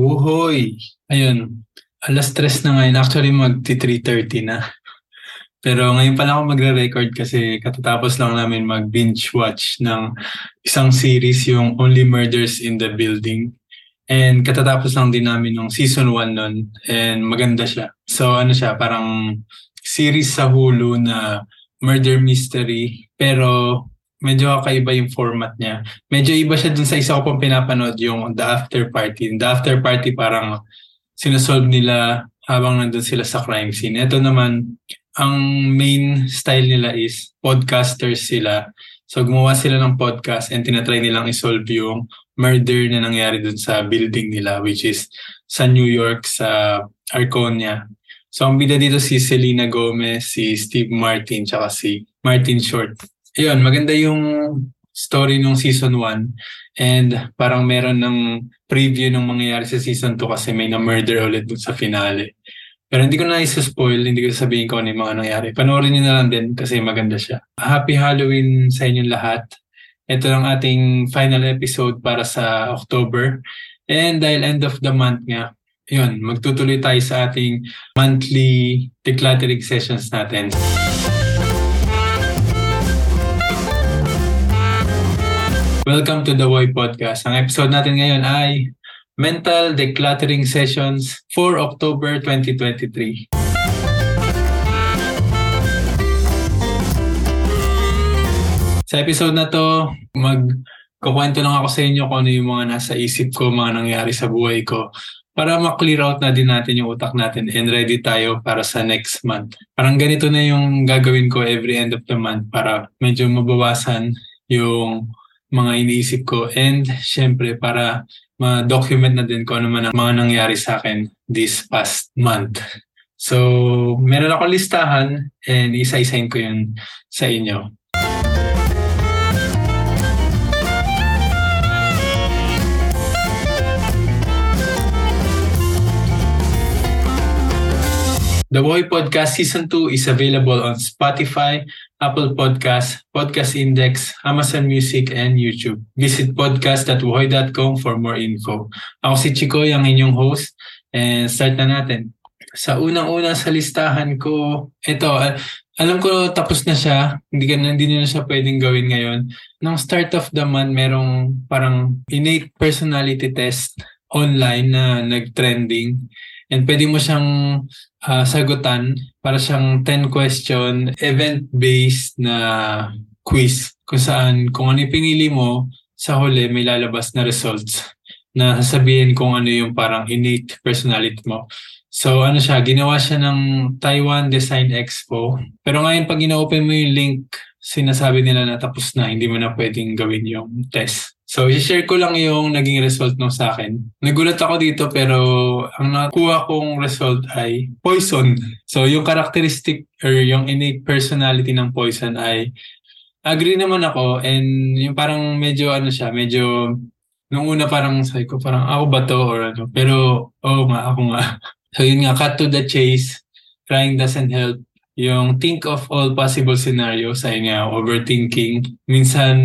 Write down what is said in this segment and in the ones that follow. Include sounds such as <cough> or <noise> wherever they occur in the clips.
Wuhoy! Ayun, alas tres na ngayon. Actually, magti 3.30 na. Pero ngayon pa lang ako magre-record kasi katatapos lang namin mag-binge watch ng isang series yung Only Murders in the Building. And katatapos lang din namin ng season 1 nun. And maganda siya. So ano siya, parang series sa Hulu na murder mystery. Pero medyo kakaiba yung format niya. Medyo iba siya dun sa isa ko pong pinapanood, yung The After Party. The After Party parang sinasolve nila habang nandun sila sa crime scene. Ito naman, ang main style nila is podcasters sila. So gumawa sila ng podcast and tinatry nilang isolve yung murder na nangyari dun sa building nila which is sa New York, sa Arconia. So ang bida dito si Selena Gomez, si Steve Martin, tsaka si Martin Short. Ayun, maganda yung story nung season 1 and parang meron ng preview ng mangyayari sa season 2 kasi may na-murder ulit sa finale. Pero hindi ko na isa-spoil, hindi ko sabihin ko ano yung mga nangyari. Panoorin niyo na lang din kasi maganda siya. Happy Halloween sa inyong lahat. Ito ang ating final episode para sa October. And dahil end of the month nga, yun, magtutuloy tayo sa ating monthly decluttering sessions natin. Welcome to the Boy Podcast. Ang episode natin ngayon ay Mental Decluttering Sessions for October 2023. Sa episode na to, magkukwento lang ako sa inyo kung ano yung mga nasa isip ko, mga nangyari sa buhay ko para ma-clear out na din natin yung utak natin and ready tayo para sa next month. Parang ganito na yung gagawin ko every end of the month para medyo mabawasan yung mga iniisip ko and syempre para ma-document na din kung ano man ang mga nangyari sa akin this past month. So, meron ako listahan and isa-isahin ko yun sa inyo. The Boy Podcast Season 2 is available on Spotify, Apple Podcasts, Podcast Index, Amazon Music, and YouTube. Visit podcast.wohoy.com for more info. Ako si Chikoy, ang inyong host, and start na natin. Sa unang-una sa listahan ko, ito, alam ko tapos na siya, hindi, ka, hindi na siya pwedeng gawin ngayon. Nung start of the month, merong parang innate personality test online na nag-trending. And pwede mo siyang uh, sagutan para siyang 10 question event-based na quiz kung saan kung ano pinili mo sa huli may lalabas na results na sasabihin kung ano yung parang innate personality mo. So ano siya, ginawa siya ng Taiwan Design Expo. Pero ngayon pag ina-open mo yung link, sinasabi nila na tapos na, hindi mo na pwedeng gawin yung test. So, i-share ko lang yung naging result nung sa akin. Nagulat ako dito pero ang nakuha kong result ay poison. So, yung characteristic or yung innate personality ng poison ay agree naman ako and yung parang medyo ano siya, medyo nung una parang sabi ko parang ako ba to or ano. Pero oh, nga, ako nga. <laughs> So, yun nga, cut to the chase. Crying doesn't help yung think of all possible scenarios, ay nga, overthinking. Minsan,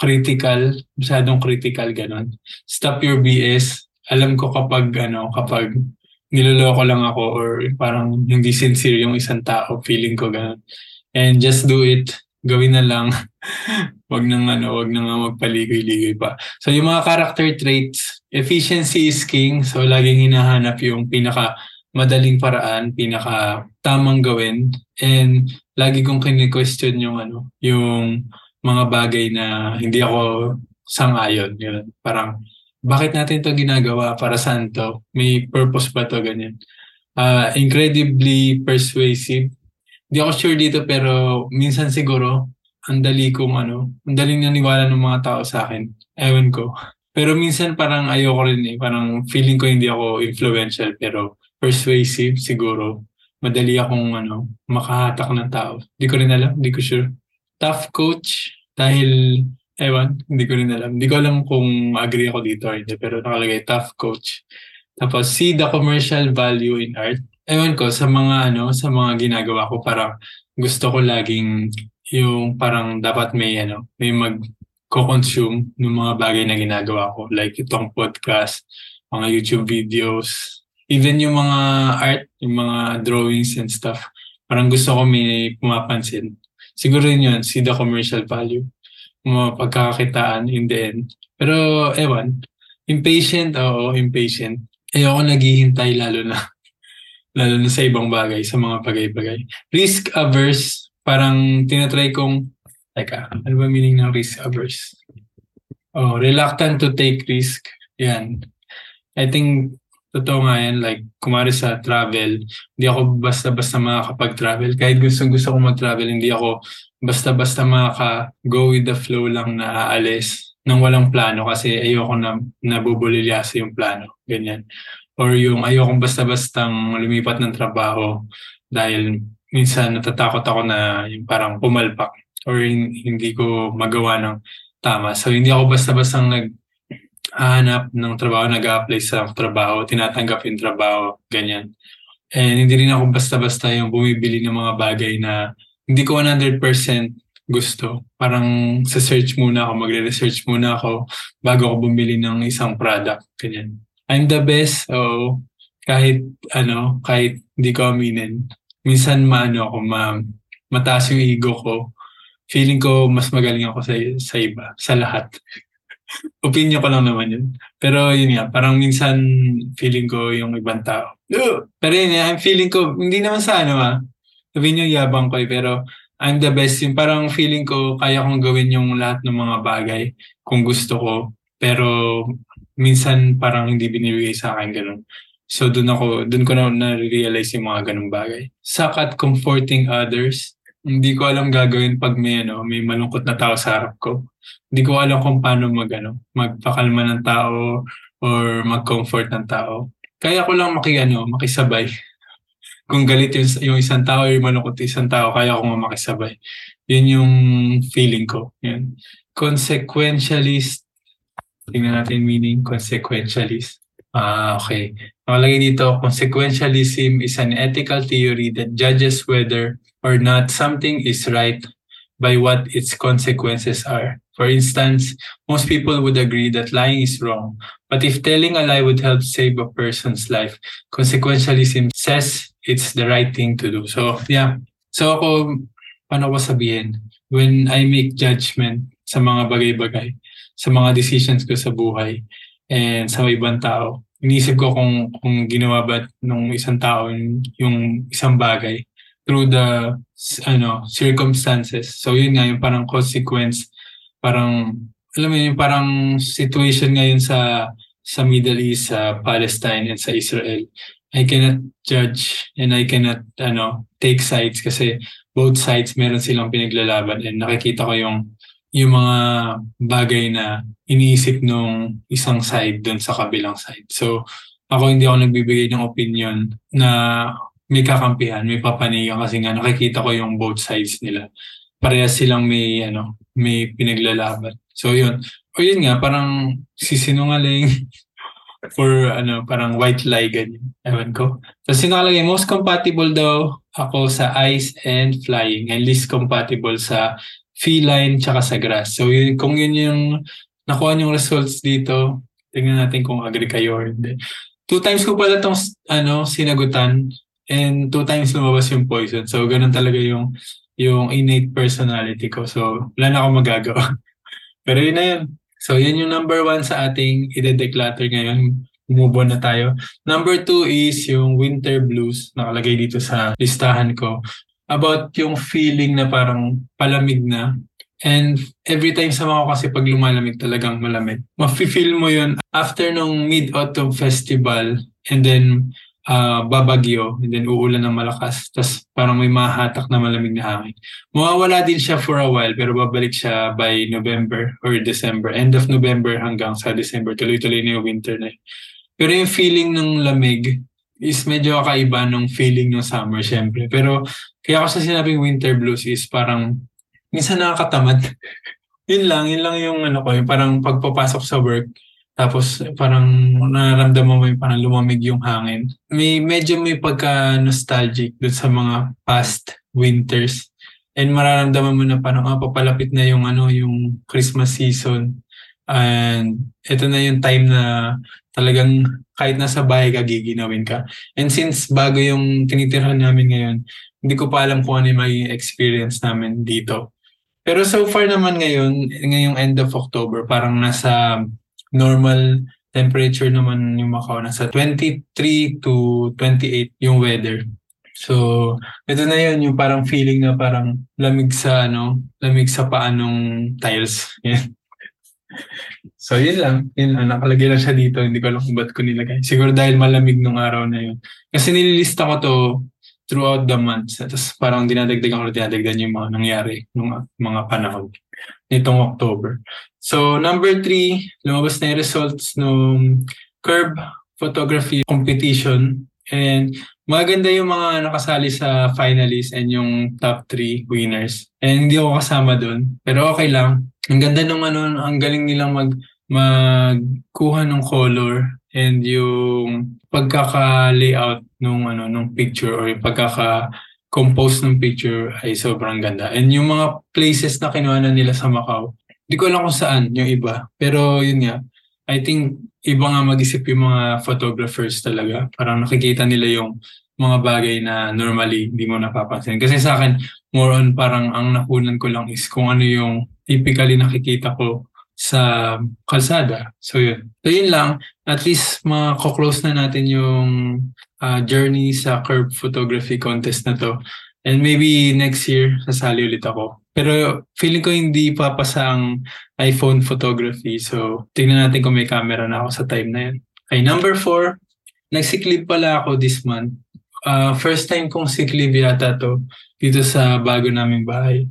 critical, masyadong critical ganun. Stop your BS. Alam ko kapag ano, kapag niloloko lang ako or parang hindi sincere yung isang tao, feeling ko ganun. And just do it. Gawin na lang. <laughs> wag nang ano, wag nang magpaligoy-ligoy pa. So yung mga character traits, efficiency is king. So laging hinahanap yung pinaka madaling paraan, pinaka tamang gawin. And lagi kong kini-question yung ano, yung mga bagay na hindi ako sang-ayon. Yun. Parang, bakit natin to ginagawa? Para saan to? May purpose ba to? Ganyan. Uh, incredibly persuasive. Hindi ako sure dito pero minsan siguro ang dali kong ano, ang daling naniwala ng mga tao sa akin. Ewan ko. Pero minsan parang ayoko rin eh. Parang feeling ko hindi ako influential pero persuasive siguro. Madali akong ano, makahatak ng tao. Hindi ko rin alam, hindi ko sure tough coach dahil ewan, hindi ko rin alam. Hindi ko alam kung agree ako dito or hindi, pero nakalagay tough coach. Tapos see the commercial value in art. Ewan ko, sa mga ano, sa mga ginagawa ko, parang gusto ko laging yung parang dapat may ano, may mag consume ng mga bagay na ginagawa ko. Like itong podcast, mga YouTube videos, even yung mga art, yung mga drawings and stuff. Parang gusto ko may pumapansin. Siguro yun yun, see the commercial value. Mga pagkakakitaan in the end. Pero ewan, impatient, oo, impatient. Ayoko naghihintay lalo na <laughs> lalo na sa ibang bagay, sa mga bagay-bagay. Risk averse, parang tinatry kong, teka, ano ba meaning ng risk averse? Oh, reluctant to take risk. Yan. I think, totoo nga yan, like, kumari sa travel, hindi ako basta-basta makakapag-travel. Kahit gusto gusto ko mag-travel, hindi ako basta-basta makaka-go with the flow lang na aalis nang walang plano kasi ayoko na nabubulilyasa yung plano. Ganyan or yung ayokong basta-bastang lumipat ng trabaho dahil minsan natatakot ako na yung parang pumalpak or hindi ko magawa ng tama. So hindi ako basta-bastang nag hanap ng trabaho, nag-apply sa trabaho, tinatanggap yung trabaho, ganyan. And hindi rin ako basta-basta yung bumibili ng mga bagay na hindi ko 100% gusto. Parang sa search muna ako, magre-research muna ako bago ako bumili ng isang product, ganyan. I'm the best. So, kahit ano, kahit hindi ko aminin. Minsan maano ako, ma, mataas yung ego ko. Feeling ko mas magaling ako sa, sa iba, sa lahat. Opinion ko lang naman yun. Pero yun nga, parang minsan feeling ko yung ibang tao. Pero yun, I'm feeling ko, hindi naman sa ano ah. Sabihin nyo, yabang ko eh, pero I'm the best. Yung parang feeling ko, kaya kong gawin yung lahat ng mga bagay kung gusto ko. Pero minsan parang hindi binibigay sa akin ganun. So doon ako, doon ko na na-realize yung mga ganung bagay. Sakat comforting others. Hindi ko alam gagawin pag may ano, may malungkot na tao sa harap ko. Hindi ko alam kung paano mag ano, magpakalma ng tao or mag-comfort ng tao. Kaya ko lang maki ano, makisabay. <laughs> Kung galit yung, yung isang tao or malungkot yung isang tao, kaya ko makisabay. Yun yung feeling ko. Yun. Consequentialist Tingnan natin meaning consequentialist. Ah, okay. Nakalagay dito, consequentialism is an ethical theory that judges whether or not something is right by what its consequences are. For instance, most people would agree that lying is wrong, but if telling a lie would help save a person's life, consequentialism says it's the right thing to do. So, yeah. So ako, paano ko sabihin? When I make judgment sa mga bagay-bagay, sa mga decisions ko sa buhay and sa ibang tao. Inisip ko kung, kung ginawa ba ng isang tao yung isang bagay through the ano circumstances. So yun nga yung parang consequence, parang alam mo yun, parang situation ngayon sa sa Middle East, sa Palestine and sa Israel. I cannot judge and I cannot ano take sides kasi both sides meron silang pinaglalaban and nakikita ko yung yung mga bagay na iniisip nung isang side doon sa kabilang side. So, ako hindi ako nagbibigay ng opinion na may kakampihan, may papanigan kasi nga nakikita ko yung both sides nila. Parehas silang may ano, may pinaglalaban. So yun. O yun nga, parang sisinungaling <laughs> for ano, parang white lie ganyan. Ewan ko. Tapos nakalagay, most compatible daw ako sa ice and flying and least compatible sa feline tsaka sa grass. So yun, kung yun yung nakuha yung results dito, tingnan natin kung agree kayo or hindi. Two times ko pala itong ano, sinagutan and two times lumabas yung poison. So ganun talaga yung yung innate personality ko. So wala na akong magagawa. <laughs> Pero yun na yun. So yun yung number one sa ating ide-declutter ngayon. Move on na tayo. Number two is yung winter blues. Nakalagay dito sa listahan ko about yung feeling na parang palamig na. And every time sa mga kasi pag lumalamig talagang malamig. Mafe-feel mo yun after nung Mid-Autumn Festival and then uh, babagyo and then uulan ng malakas. Tapos parang may mahatak na malamig na hangin. Mawawala din siya for a while pero babalik siya by November or December. End of November hanggang sa December. Tuloy-tuloy na yung winter na. Pero yung feeling ng lamig is medyo kakaiba nung feeling ng summer syempre. Pero kaya ako sa sinabing winter blues is parang minsan nakakatamad. <laughs> yun lang, yun lang yung ano ko, yung parang pagpapasok sa work tapos parang nararamdaman mo yung parang lumamig yung hangin. May medyo may pagka-nostalgic dun sa mga past winters. And mararamdaman mo na parang ah, papalapit na yung ano, yung Christmas season And ito na yung time na talagang kahit nasa bahay ka, giginawin ka. And since bago yung tinitirhan namin ngayon, hindi ko pa alam kung ano yung magiging experience namin dito. Pero so far naman ngayon, ngayong end of October, parang nasa normal temperature naman yung Macau. Nasa 23 to 28 yung weather. So, ito na yun, yung parang feeling na parang lamig sa ano, lamig sa paanong tiles. <laughs> So, yun lang. Yun lang. Nakalagay lang siya dito. Hindi ko alam kung ba't ko nilagay. Siguro dahil malamig nung araw na yun. Kasi nililista ko to throughout the months. Tapos parang dinadagdagan ko dinadagdagan yung mga nangyari nung mga panahon nitong October. So, number three, lumabas na yung results nung curb photography competition. And maganda yung mga nakasali sa finalists and yung top three winners. And hindi ako kasama doon. Pero okay lang. Ang ganda nung ano, ang galing nilang mag magkuha ng color and yung pagkaka-layout nung ano nung picture or yung pagkaka compose ng picture ay sobrang ganda. And yung mga places na kinuha na nila sa Macau, hindi ko alam kung saan yung iba. Pero yun nga, I think iba nga mag-isip yung mga photographers talaga. Parang nakikita nila yung mga bagay na normally hindi mo napapansin. Kasi sa akin, more on parang ang nakunan ko lang is kung ano yung typically nakikita ko sa kalsada. So yun. So yun lang. At least mako-close na natin yung uh, journey sa curb photography contest na to. And maybe next year, sasali ulit ako. Pero feeling ko hindi papasa ang iPhone photography. So tingnan natin kung may camera na ako sa time na yun. Okay, number four. Nagsiklib pala ako this month uh, first time kong leave yata to dito sa bago naming bahay.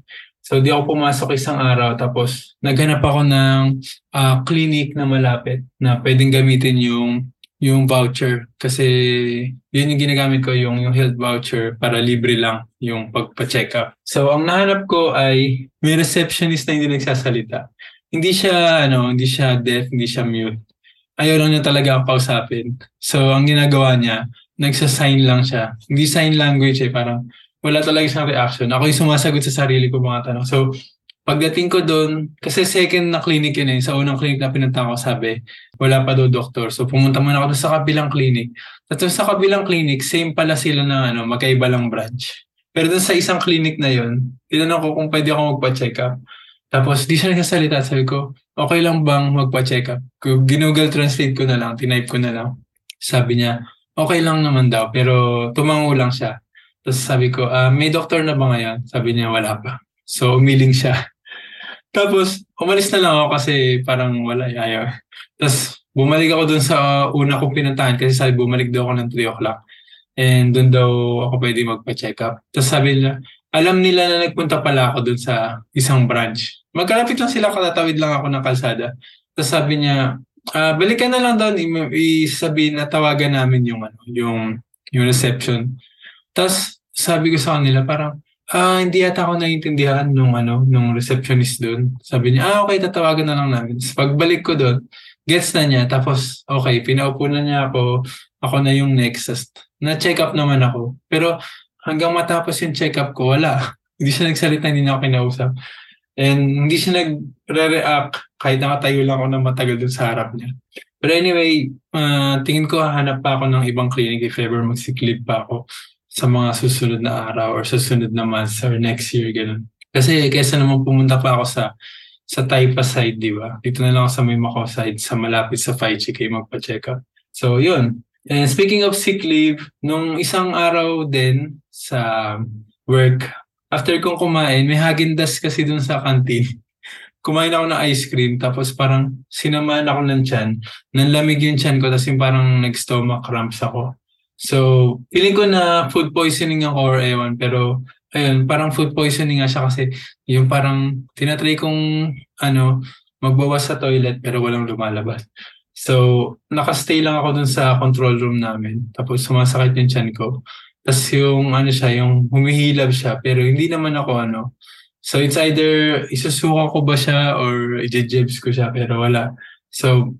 So di ako pumasok isang araw tapos naghanap ako ng uh, clinic na malapit na pwedeng gamitin yung yung voucher kasi yun yung ginagamit ko yung yung health voucher para libre lang yung pagpa-check up. So ang nahanap ko ay may receptionist na hindi nagsasalita. Hindi siya ano, hindi siya deaf, hindi siya mute. Ayaw lang niya talaga ang pausapin. So ang ginagawa niya, nagsa-sign lang siya. Hindi sign language eh, parang wala talaga siyang reaction. Ako yung sumasagot sa sarili ko mga tanong. So, pagdating ko doon, kasi second na clinic yun eh, sa unang clinic na pinunta ko, sabi, wala pa daw doktor. So, pumunta muna ako sa kabilang clinic. Tapos sa kabilang clinic, same pala sila na ano, magkaiba lang branch. Pero doon sa isang clinic na yun, tinanong ko kung pwede ako magpa-check up. Tapos di siya nagsasalita. Sabi ko, okay lang bang magpa-check up? Ginoogle translate ko na lang, tinype ko na lang. Sabi niya, okay lang naman daw, pero tumango lang siya. Tapos sabi ko, uh, may doktor na ba ngayon? Sabi niya, wala pa. So, umiling siya. <laughs> Tapos, umalis na lang ako kasi parang wala, ayaw. Tapos, bumalik ako dun sa una kong pinuntahan kasi sabi, bumalik daw ako ng 3 o'clock. And dun daw ako pwede magpa-check up. Tapos sabi nila, alam nila na nagpunta pala ako dun sa isang branch. Magkalapit lang sila, katatawid lang ako ng kalsada. Tapos sabi niya, uh, balikan na lang doon, isabihin na tawagan namin yung, ano, yung, yung reception. Tapos sabi ko sa kanila, parang, ah, hindi yata ako naiintindihan nung, ano, nung receptionist doon. Sabi niya, ah, okay, tatawagan na lang namin. Tapos pagbalik ko doon, gets na niya. Tapos, okay, pinaupo na niya ako. Ako na yung next. Tapos, na-check up naman ako. Pero hanggang matapos yung check up ko, wala. <laughs> hindi siya nagsalita, hindi niya ako kinausap. And hindi siya nagre-react kahit nakatayo lang ako ng matagal dun sa harap niya. But anyway, uh, tingin ko hahanap pa ako ng ibang clinic if ever magsiklip pa ako sa mga susunod na araw or susunod na months next year, ganun. Kasi kesa naman pumunta pa ako sa sa Taipa side, di ba? Dito na lang ako sa may Macau side, sa malapit sa Faichi kayo magpa-check up. So, yun. And speaking of sick leave, nung isang araw din sa work, after kong kumain, may Hagendas kasi dun sa canteen. <laughs> Kumain ako ng ice cream, tapos parang sinamaan ako ng tiyan. Nanlamig yung tiyan ko, tapos parang nag-stomach cramps ako. So, feeling ko na food poisoning ako or ewan, pero ayun, parang food poisoning nga siya kasi yung parang tinatry kong ano, magbawas sa toilet pero walang lumalabas. So, nakastay lang ako dun sa control room namin. Tapos sumasakit yung tiyan ko. Tapos yung ano siya, yung humihilab siya, pero hindi naman ako ano. So it's either isusuka ko ba siya or i-jebs ko siya, pero wala. So,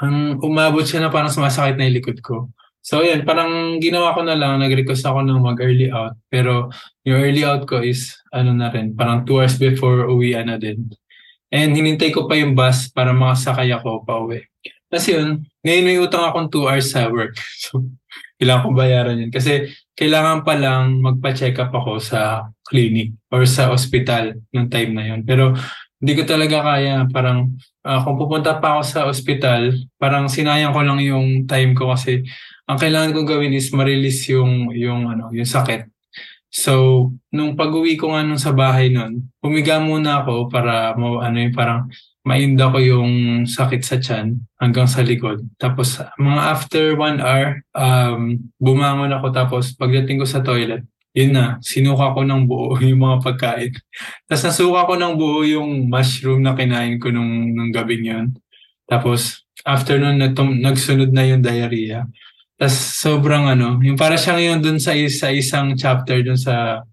ang umabot siya na parang sumasakit na yung likod ko. So yan, parang ginawa ko na lang, nag-request ako ng mag-early out. Pero yung early out ko is, ano na rin, parang 2 hours before uwi na din. And hinintay ko pa yung bus para makasakay ako pa uwi. Kasi yun, ngayon may utang akong 2 hours sa work. <laughs> So, kailangan ko bayaran yun. Kasi kailangan pa lang magpa-check up ako sa clinic or sa hospital ng time na yun. Pero hindi ko talaga kaya. Parang uh, kung pupunta pa ako sa hospital, parang sinayang ko lang yung time ko kasi ang kailangan kong gawin is ma-release yung, yung, ano, yung sakit. So, nung pag-uwi ko nga nung sa bahay nun, humiga muna ako para mo, ano yung parang mainda ko yung sakit sa tiyan hanggang sa likod. Tapos mga after one hour, um, bumangon ako tapos pagdating ko sa toilet, yun na, sinuka ko ng buo <laughs> yung mga pagkain. Tapos nasuka ko ng buo yung mushroom na kinain ko nung, nung gabi yun. Tapos after nun, nagsunod na yung diarrhea. Tapos sobrang ano, yung para siyang yun dun sa, sa isang chapter dun sa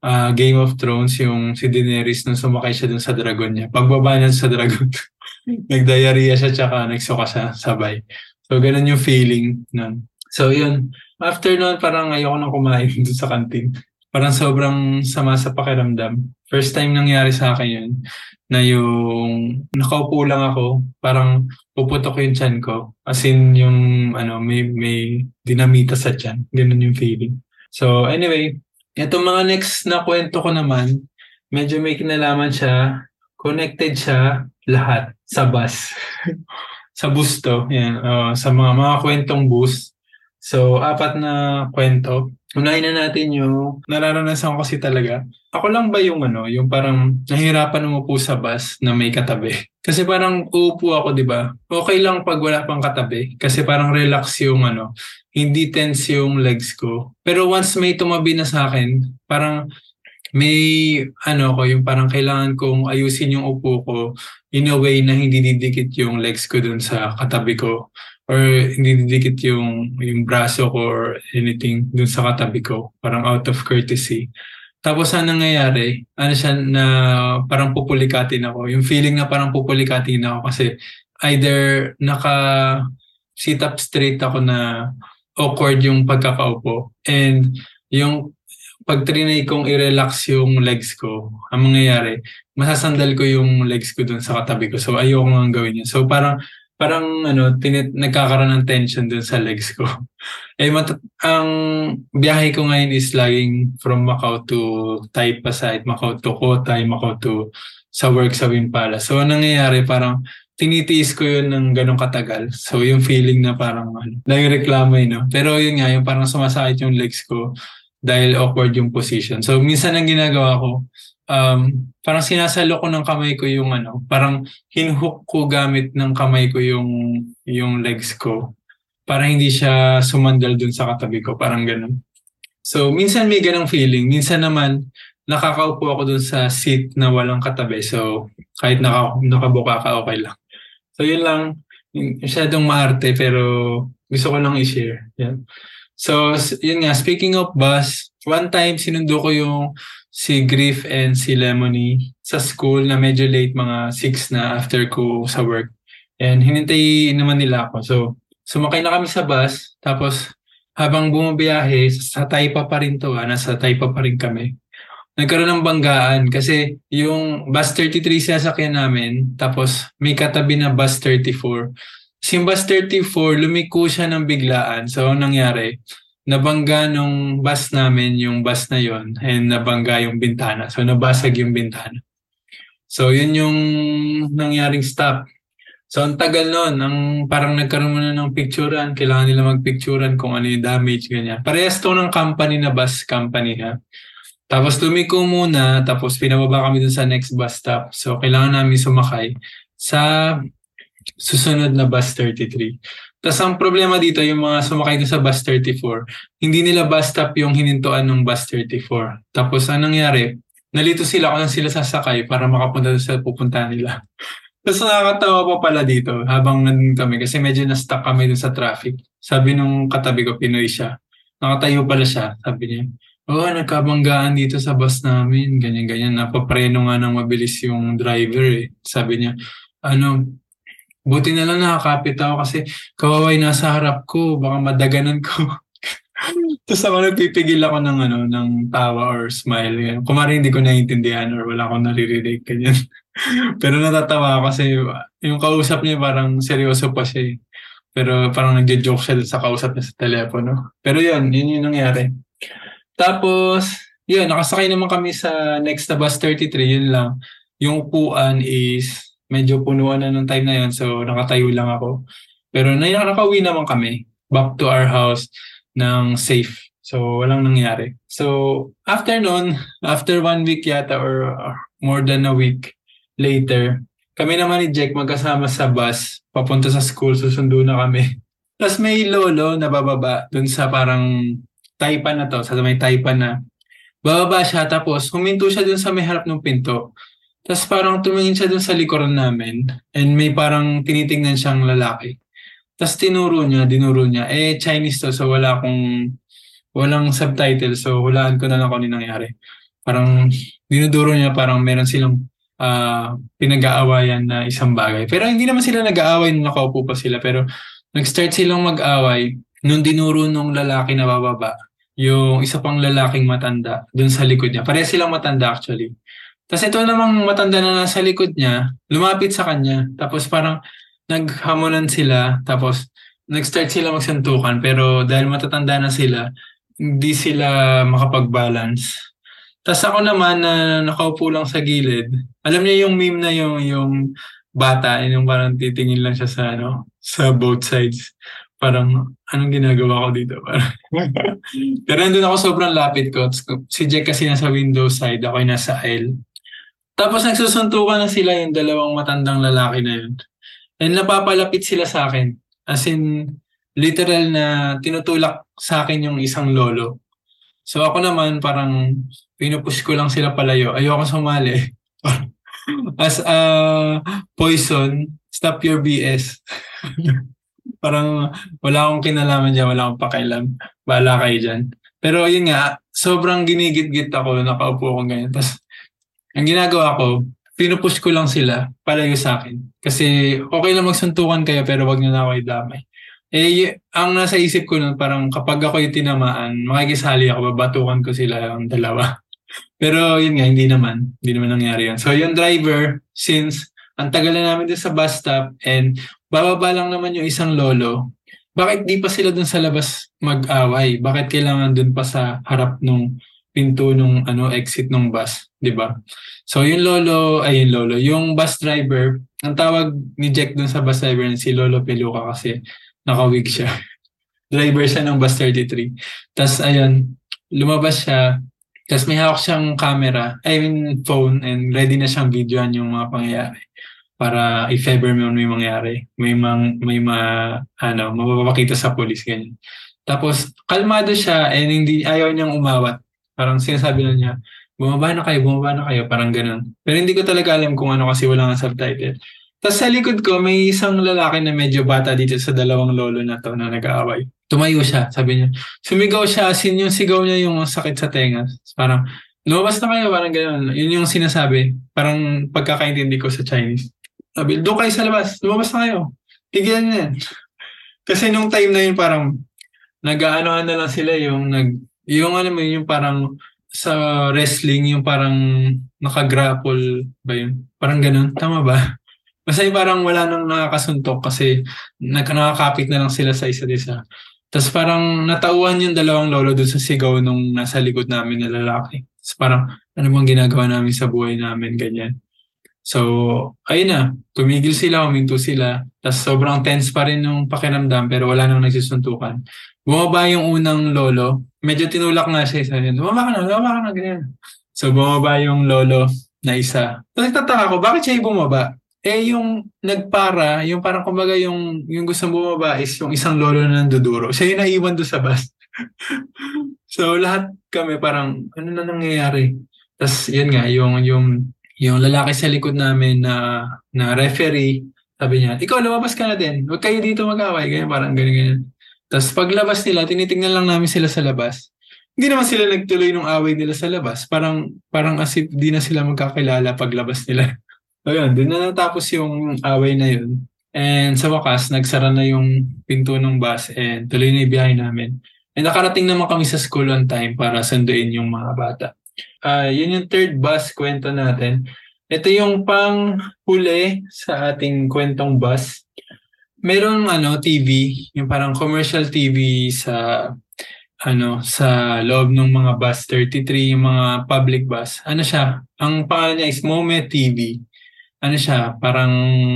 uh, Game of Thrones, yung si Daenerys nung sumakay siya dun sa dragon niya. Pagbaba niya sa dragon, <laughs> nagdiarrhea siya tsaka nagsuka siya sabay. So, ganun yung feeling nun. So, yun. After nun, parang ayoko nang kumain <laughs> dun sa kantin. Parang sobrang sama sa pakiramdam. First time nangyari sa akin yun, na yung nakaupo lang ako, parang puputok yung chan ko. As in, yung ano, may, may dinamita sa chan. Ganun yung feeling. So, anyway, Itong mga next na kwento ko naman, medyo may kinalaman siya. Connected siya lahat sa bus. <laughs> sa bus to. Yan, uh, sa mga, mga kwentong bus. So, apat na kwento. Unahin na natin yung nararanasan ko kasi talaga. Ako lang ba yung ano, yung parang nahirapan umupo sa bus na may katabi? Kasi parang uupo ako, di ba? Okay lang pag wala pang katabi. Kasi parang relax yung ano, hindi tense yung legs ko. Pero once may tumabi na sa akin, parang may ano ko, yung parang kailangan kong ayusin yung upo ko in a way na hindi didikit yung legs ko dun sa katabi ko or hindi didikit yung, yung braso ko or anything dun sa katabi ko. Parang out of courtesy. Tapos ang nangyayari, ano siya na parang pupulikatin ako. Yung feeling na parang pupulikatin ako kasi either naka sit up straight ako na awkward yung pagkakaupo. And yung pag trinay kong i-relax yung legs ko, ang mangyayari, masasandal ko yung legs ko dun sa katabi ko. So ayoko nga gawin yun. So parang parang ano, tinit, nagkakaroon ng tension dun sa legs ko. <laughs> eh, mat- ang biyahe ko ngayon is laging from Macau to Taipa side, Macau to Kotay, Macau to sa work sa Wimpala. So, ang nangyayari, parang tinitiis ko yun ng ganong katagal. So, yung feeling na parang, ano, nagreklamo yun, no? Pero yun nga, yung parang sumasakit yung legs ko dahil awkward yung position. So, minsan ang ginagawa ko, um, parang sinasalo ko ng kamay ko yung ano, parang hinhook ko gamit ng kamay ko yung, yung legs ko para hindi siya sumandal dun sa katabi ko, parang ganun. So, minsan may ganong feeling. Minsan naman, nakakaupo ako dun sa seat na walang katabi. So, kahit naka, nakabuka ka, okay lang. So yun lang, masyadong maarte pero gusto ko lang i-share. Yan. So yun nga, speaking of bus, one time sinundo ko yung si Griff and si Lemony sa school na medyo late, mga 6 na after ko sa work. And hinintay naman nila ako. So sumakay na kami sa bus, tapos habang bumabiyahe, sa Taipa pa rin to, ah, nasa Taipa pa rin kami nagkaroon ng banggaan kasi yung bus 33 sinasakyan namin tapos may katabi na bus 34. So yung bus 34, lumiko siya ng biglaan. So ang nangyari, nabangga nung bus namin yung bus na yon and nabangga yung bintana. So nabasag yung bintana. So yun yung nangyaring stop. So ang tagal nun, ang parang nagkaroon muna ng picturean, kailangan nila magpicturean kung ano yung damage, ganyan. Parehas to ng company na bus company ha. Tapos lumiko muna, tapos pinababa kami dun sa next bus stop. So kailangan namin sumakay sa susunod na bus 33. Tapos ang problema dito, yung mga sumakay dun sa bus 34, hindi nila bus stop yung hinintuan ng bus 34. Tapos anong nangyari? Nalito sila kung sila sasakay para makapunta sa pupunta nila. <laughs> Tapos nakakatawa pa pala dito habang nandun kami kasi medyo na-stuck kami dun sa traffic. Sabi nung katabi ko, Pinoy siya. Nakatayo pala siya, sabi niya Oo, oh, nagkabanggaan dito sa bus namin, ganyan-ganyan. Napapreno nga ng mabilis yung driver eh. Sabi niya, ano, buti na lang nakakapit ako kasi kawaway nasa harap ko, baka madaganan ko. <laughs> Tapos ako nagpipigil ako ng ano, ng tawa or smile. Kumari hindi ko naiintindihan or wala akong naririnig. Ganyan. <laughs> Pero natatawa kasi yung kausap niya parang seryoso pa siya eh. Pero parang nagjo-joke siya sa kausap niya sa telepono. Pero yun, yun yung nangyari. Tapos, yun, nakasakay naman kami sa next na bus 33, yun lang. Yung upuan is medyo punuan na nung time na yun, so nakatayo lang ako. Pero nakauwi naman kami back to our house ng safe. So, walang nangyari. So, after nun, after one week yata or more than a week later, kami naman ni Jack magkasama sa bus, papunta sa school, susundo na kami. <laughs> Tapos may lolo na bababa dun sa parang taipan na to, sa may taipan na. Bababa siya tapos huminto siya dun sa may harap ng pinto. Tapos parang tumingin siya dun sa likuran namin and may parang tinitingnan siyang lalaki. Tapos tinuro niya, dinuro niya. Eh, Chinese to, so wala akong, walang subtitle. So, hulaan ko na lang kung ano nangyari. Parang, dinuduro niya, parang meron silang uh, pinag-aawayan na isang bagay. Pero hindi naman sila nag-aaway nung nakaupo pa sila. Pero nag-start silang mag-away nung dinuro nung lalaki na bababa yung isa pang lalaking matanda dun sa likod niya. Pareha silang matanda actually. Tapos ito namang matanda na nasa likod niya, lumapit sa kanya. Tapos parang naghamunan sila. Tapos nag-start sila magsantukan. Pero dahil matatanda na sila, hindi sila makapag-balance. Tapos ako naman na nakaupo lang sa gilid, alam niya yung meme na yung yung bata, yung parang titingin lang siya sa ano, sa both sides. Parang, anong ginagawa ko dito? <laughs> Pero nandun ako sobrang lapit ko. Si Jack kasi nasa window side, ako yung nasa aisle. Tapos nagsusuntukan na sila yung dalawang matandang lalaki na yun. And napapalapit sila sa akin. As in, literal na tinutulak sa akin yung isang lolo. So ako naman parang pinupush ko lang sila palayo. Ayoko sumali. <laughs> As a poison, stop your BS. <laughs> parang wala akong kinalaman dyan, wala akong pakialam. Bala kayo dyan. Pero yun nga, sobrang ginigit-git ako, nakaupo ako ganyan. Tapos, ang ginagawa ko, pinupush ko lang sila palayo sa akin. Kasi okay lang magsuntukan kayo pero wag niyo na ako idamay. Eh, ang nasa isip ko nun, parang kapag ako yung tinamaan, makikisali ako, babatukan ko sila ang dalawa. <laughs> Pero yun nga, hindi naman. Hindi naman nangyari yun. So yung driver, since ang tagal na namin din sa bus stop and bababa lang naman yung isang lolo, bakit di pa sila dun sa labas mag-away? Bakit kailangan dun pa sa harap nung pinto nung ano exit nung bus, 'di ba? So yung lolo, ay yung lolo, yung bus driver, ang tawag ni Jack dun sa bus driver si Lolo Peluca kasi Nakawig siya. <laughs> Driver siya ng bus 33. Tapos ayun, lumabas siya. Tapos may hawak siyang camera, I mean phone, and ready na siyang videoan yung mga pangyayari. Para if ever may, may mangyari, may mang, may ma, ano, mapapakita sa police, ganyan. Tapos, kalmado siya and hindi, ayaw niyang umawat. Parang sinasabi na niya, bumaba na kayo, bumaba na kayo, parang ganun. Pero hindi ko talaga alam kung ano kasi wala nga subtitle. Tapos sa likod ko, may isang lalaki na medyo bata dito sa dalawang lolo na to na nag-aaway. Tumayo siya, sabi niya. Sumigaw siya, sin yung sigaw niya yung sakit sa tenga. Parang, lumabas na kayo, parang gano'n. Yun yung sinasabi. Parang pagkakaintindi ko sa Chinese. Sabi, doon kayo sa labas, lumabas na kayo. Tigilan niya. Kasi nung time na yun, parang, nag-aanohan na lang sila yung, nag, yung ano mo, yung parang, sa wrestling, yung parang naka-grapple ba yun? Parang ganun. Tama ba? <laughs> Basta parang wala nang nakakasuntok kasi nakakapit na lang sila sa isa't isa. Tapos parang natauhan yung dalawang lolo doon sa sigaw nung nasa likod namin na lalaki. Tapos parang ano bang ginagawa namin sa buhay namin, ganyan. So, ayun na. Tumigil sila, huminto sila. Tapos sobrang tense pa rin yung pakiramdam pero wala nang nagsisuntukan. Bumaba yung unang lolo. Medyo tinulak nga siya. Sabi niya, bumaba ka na, bumaba ka na, ganyan. So, bumaba yung lolo na isa. Tapos tataka ko, bakit siya bumaba? Eh, yung nagpara, yung parang kumbaga yung, yung gusto bumaba is yung isang lolo na nanduduro. Siya yung naiwan doon sa bus. <laughs> so, lahat kami parang, ano na nangyayari? Tapos, yun nga, yung, yung, yung lalaki sa likod namin na, na referee, sabi niya, ikaw, lumabas ka na din. Huwag kayo dito mag-away. Ganyan, parang ganyan, ganyan. Tapos paglabas nila, tinitingnan lang namin sila sa labas. Hindi naman sila nagtuloy ng away nila sa labas. Parang, parang as if di na sila magkakilala paglabas nila. <laughs> Ayun, doon na natapos yung away na yun. And sa wakas, nagsara na yung pinto ng bus and tuloy na yung biyahe namin. And nakarating naman kami sa school on time para sunduin yung mga bata. Uh, yun yung third bus kwento natin. ito yung pang huli sa ating kwentong bus. Merong ano TV, yung parang commercial TV sa ano sa loob ng mga bus 33 yung mga public bus. Ano siya? Ang pangalan niya is Mome TV. Ano siya? Parang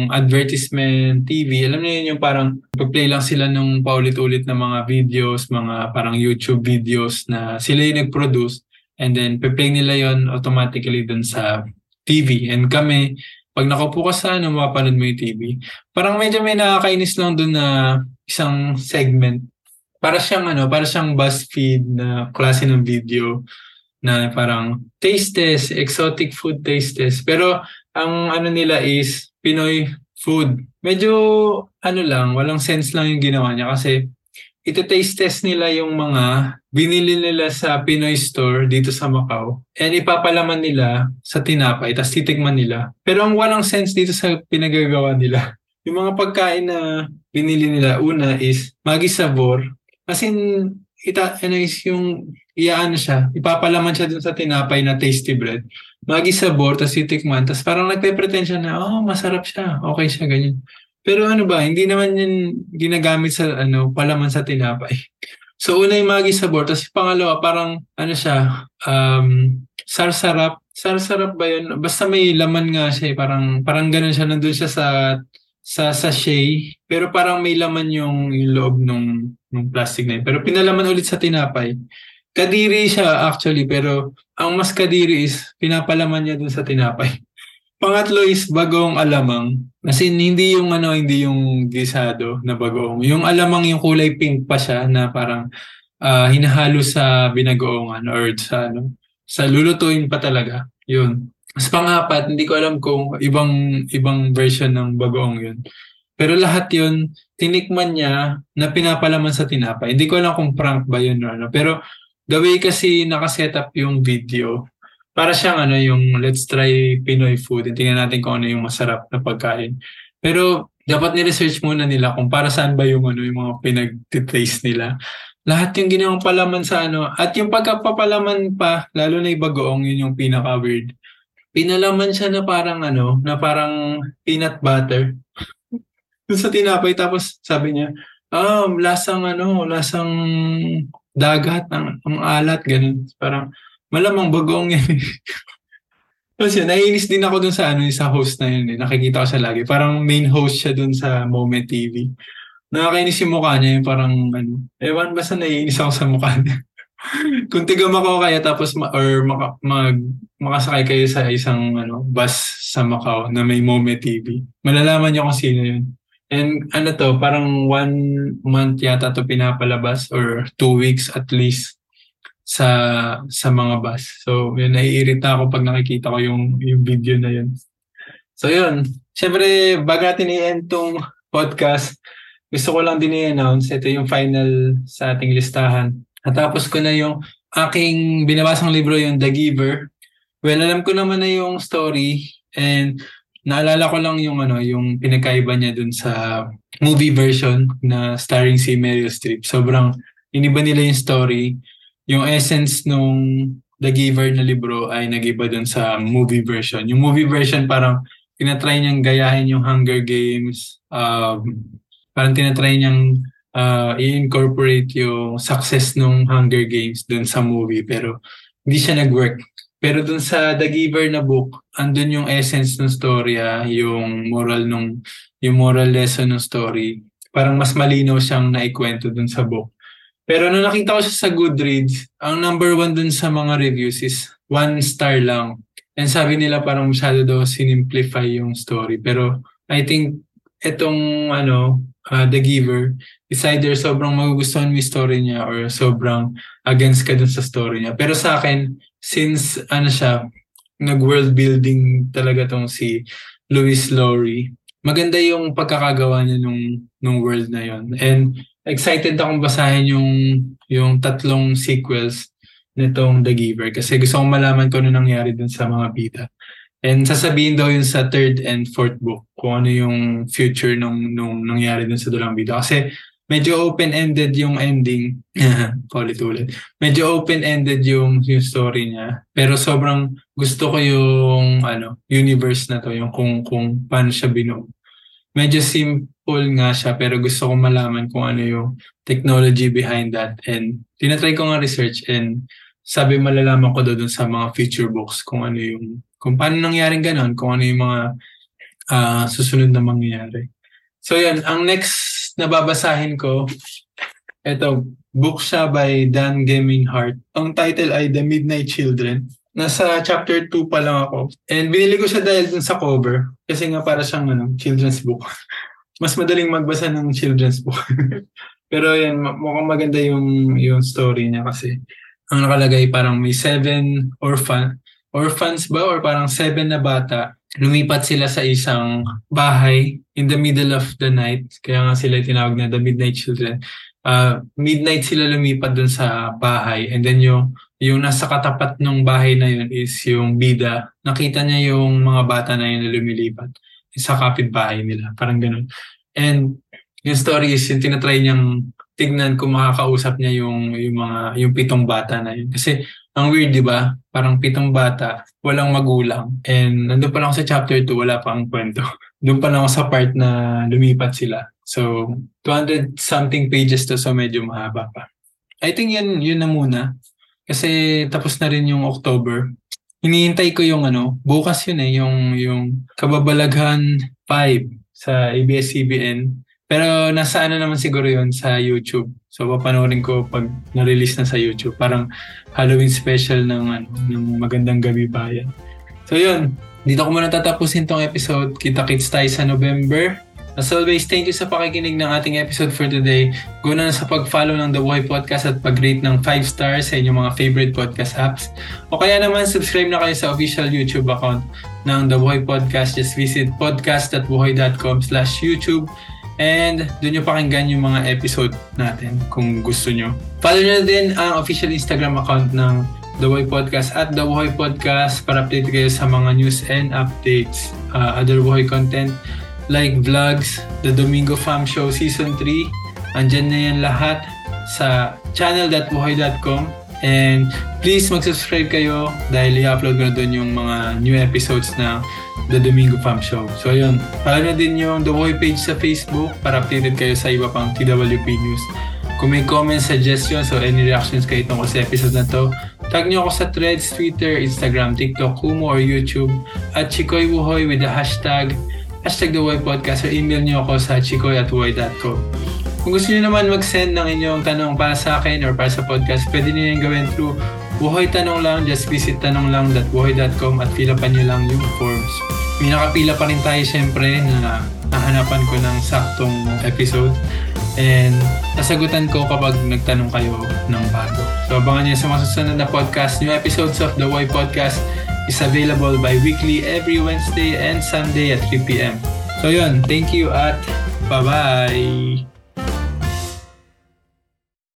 advertisement TV. Alam niyo yun yung parang pag-play lang sila nung paulit-ulit na mga videos, mga parang YouTube videos na sila yung nag-produce and then pe-play nila yon automatically dun sa TV. And kami, pag nakaupo ka sa ano, mapapanood mo yung TV. Parang medyo may nakakainis lang dun na isang segment para siyang ano, para siyang BuzzFeed na klase ng video na parang taste test, exotic food taste test. Pero ang ano nila is Pinoy food. Medyo ano lang, walang sense lang yung ginawa niya kasi ito taste test nila yung mga binili nila sa Pinoy store dito sa Macau and ipapalaman nila sa tinapay tapos titikman nila. Pero ang walang sense dito sa pinagagawa nila, <laughs> yung mga pagkain na binili nila una is Maggi Sabor As in, ita, ano is yung, iyaano siya, ipapalaman siya dun sa tinapay na tasty bread. Magi sabor, tapos titikman, tapos parang nagpe-pretend siya na, oh, masarap siya, okay siya, ganyan. Pero ano ba, hindi naman yun ginagamit sa, ano, palaman sa tinapay. So, una yung magi sabor, tapos pangalawa, parang, ano siya, um, sarsarap. Sarsarap ba yun? Basta may laman nga siya, eh. parang, parang ganun siya, nandun siya sa sa sachet, pero parang may laman yung, yung loob nung, nung plastic na yun. Pero pinalaman ulit sa tinapay. Kadiri siya actually, pero ang mas kadiri is pinapalaman niya dun sa tinapay. Pangatlo is bagong alamang. Kasi hindi yung ano, hindi yung gisado na bagong. Yung alamang yung kulay pink pa siya na parang uh, hinahalo sa binagoongan or sa ano, sa lulutuin pa talaga. Yun. Mas pangapat, hindi ko alam kung ibang ibang version ng bagoong yun. Pero lahat yun, tinikman niya na pinapalaman sa tinapay. Hindi ko alam kung prank ba yun or ano. Pero the way kasi nakaset up yung video, para siyang ano yung let's try Pinoy food. Tingnan natin kung ano yung masarap na pagkain. Pero dapat ni-research muna nila kung para saan ba yung ano yung mga pinag-taste nila. Lahat yung ginawang palaman sa ano. At yung pagkapapalaman pa, lalo na yung bagoong, yun yung pinaka-weird pinalaman siya na parang ano, na parang peanut butter. <laughs> Doon sa tinapay tapos sabi niya, um, lasang ano, lasang dagat, ang, ang alat, ganun. Parang malamang bagong yan. <laughs> Tapos yun, naiinis din ako dun sa ano, sa host na yun. Eh. Nakikita ko siya lagi. Parang main host siya dun sa Moment TV. Nakakainis yung mukha niya, yung parang ano. Ewan, basta naiinis ako sa mukha niya. <laughs> Kung tiga Macau kaya tapos ma- or maka, mag, makasakay kayo sa isang ano bus sa Macau na may Mome TV, malalaman niyo kung sino yun. And ano to, parang one month yata to pinapalabas or two weeks at least sa sa mga bus. So, yun, naiirita ako pag nakikita ko yung, yung video na yun. So, yun. Siyempre, bago natin i-end tong podcast, gusto ko lang din i-announce, ito yung final sa ating listahan Natapos ko na yung aking binabasang libro, yung The Giver. Well, alam ko naman na yung story and naalala ko lang yung ano, yung pinagkaiba niya dun sa movie version na starring si Meryl Streep. Sobrang iniba nila yung story. Yung essence nung The Giver na libro ay nagiba dun sa movie version. Yung movie version parang tinatry niyang gayahin yung Hunger Games. Um, parang tinatry niyang uh, i-incorporate yung success ng Hunger Games dun sa movie pero hindi siya nag-work. Pero dun sa The Giver na book, andun yung essence ng story, ah, yung moral nung yung moral lesson ng story. Parang mas malinaw siyang naikwento dun sa book. Pero nung nakita ko siya sa Goodreads, ang number one dun sa mga reviews is one star lang. And sabi nila parang masyado daw sinimplify yung story. Pero I think itong ano, uh, The Giver, it's either sobrang magugustuhan mo yung story niya or sobrang against ka dun sa story niya. Pero sa akin, since ano siya, nag-world building talaga tong si Louis Lowry, maganda yung pagkakagawa niya nung, nung world na yon And excited akong basahin yung, yung tatlong sequels nitong The Giver kasi gusto kong malaman kung ano nangyari dun sa mga bida. And sasabihin daw yun sa third and fourth book kung ano yung future nung, nung nangyari dun sa Dulang Bida. Kasi medyo open-ended yung ending. <laughs> Paulit-ulit. Medyo open-ended yung, yung story niya. Pero sobrang gusto ko yung ano, universe na to, yung kung, kung paano siya binuo. Medyo simple nga siya pero gusto ko malaman kung ano yung technology behind that. And tinatry ko nga research and sabi malalaman ko doon sa mga future books kung ano yung kung paano nangyaring ganon, kung ano yung mga uh, susunod na mangyayari. So yan, ang next na babasahin ko, ito, book siya by Dan Gemminghart. Ang title ay The Midnight Children. Nasa chapter 2 pa lang ako. And binili ko siya dahil dun sa cover. Kasi nga para siyang ano, children's book. <laughs> Mas madaling magbasa ng children's book. <laughs> Pero yan, mukhang maganda yung, yung story niya kasi ang nakalagay parang may seven orphan, orphans ba or parang seven na bata lumipat sila sa isang bahay in the middle of the night. Kaya nga sila tinawag na the Midnight Children. Uh, midnight sila lumipat dun sa bahay. And then yung, yung nasa katapat ng bahay na yun is yung bida. Nakita niya yung mga bata na yun na lumilipat sa kapitbahay nila. Parang ganun. And yung story is yung tinatry niyang tignan kung makakausap niya yung, yung mga yung pitong bata na yun. Kasi ang weird, di ba? Parang pitong bata, walang magulang. And nandun pa lang sa chapter 2, wala pa ang kwento. <laughs> Doon pa lang sa part na lumipat sila. So, 200 something pages to, so medyo mahaba pa. I think yan, yun na muna. Kasi tapos na rin yung October. Hinihintay ko yung ano, bukas yun eh, yung, yung Kababalaghan 5 sa ABS-CBN. Pero nasa ano naman siguro yun sa YouTube. So papanoorin ko pag na-release na sa YouTube. Parang Halloween special ng, ano, ng Magandang Gabi Bayan. So yun, dito ko muna tatapusin tong episode. Kita-kits tayo sa November. As always, thank you sa pakikinig ng ating episode for today. Go na sa pag-follow ng The Boy Podcast at pag-rate ng 5 stars sa inyong mga favorite podcast apps. O kaya naman, subscribe na kayo sa official YouTube account ng The Boy Podcast. Just visit podcast.buhoy.com slash YouTube And doon nyo pakinggan yung mga episode natin kung gusto nyo. Follow nyo din ang official Instagram account ng The Boy Podcast at The Boy Podcast para update kayo sa mga news and updates. Uh, other Boy content like vlogs, The Domingo Fam Show Season 3. Andyan na yan lahat sa channel.buhay.com And please mag-subscribe kayo dahil i-upload ko na doon yung mga new episodes na The Domingo Farm Show. So ayun, follow na din yung The Boy page sa Facebook para updated kayo sa iba pang TWP news. Kung may comments, suggestions, or any reactions kayo tungkol sa episode na to, tag nyo ako sa Threads, Twitter, Instagram, TikTok, Kumu, or YouTube at Chikoy Wuhoy with the hashtag hashtag The Boy Podcast or email nyo ako sa chikoy at Kung gusto niyo naman mag-send ng inyong tanong para sa akin or para sa podcast, pwede niyo yung gawin through Buhay Tanong Lang, just visit tanonglang.buhay.com at fill upan nyo lang yung forms. May nakapila pa rin tayo syempre na nahanapan ko ng saktong episode. And nasagutan ko kapag nagtanong kayo ng bago. So abangan niyo sa mga susunod na podcast. New episodes of The Why Podcast is available by weekly every Wednesday and Sunday at 3pm. So yun, thank you at bye-bye!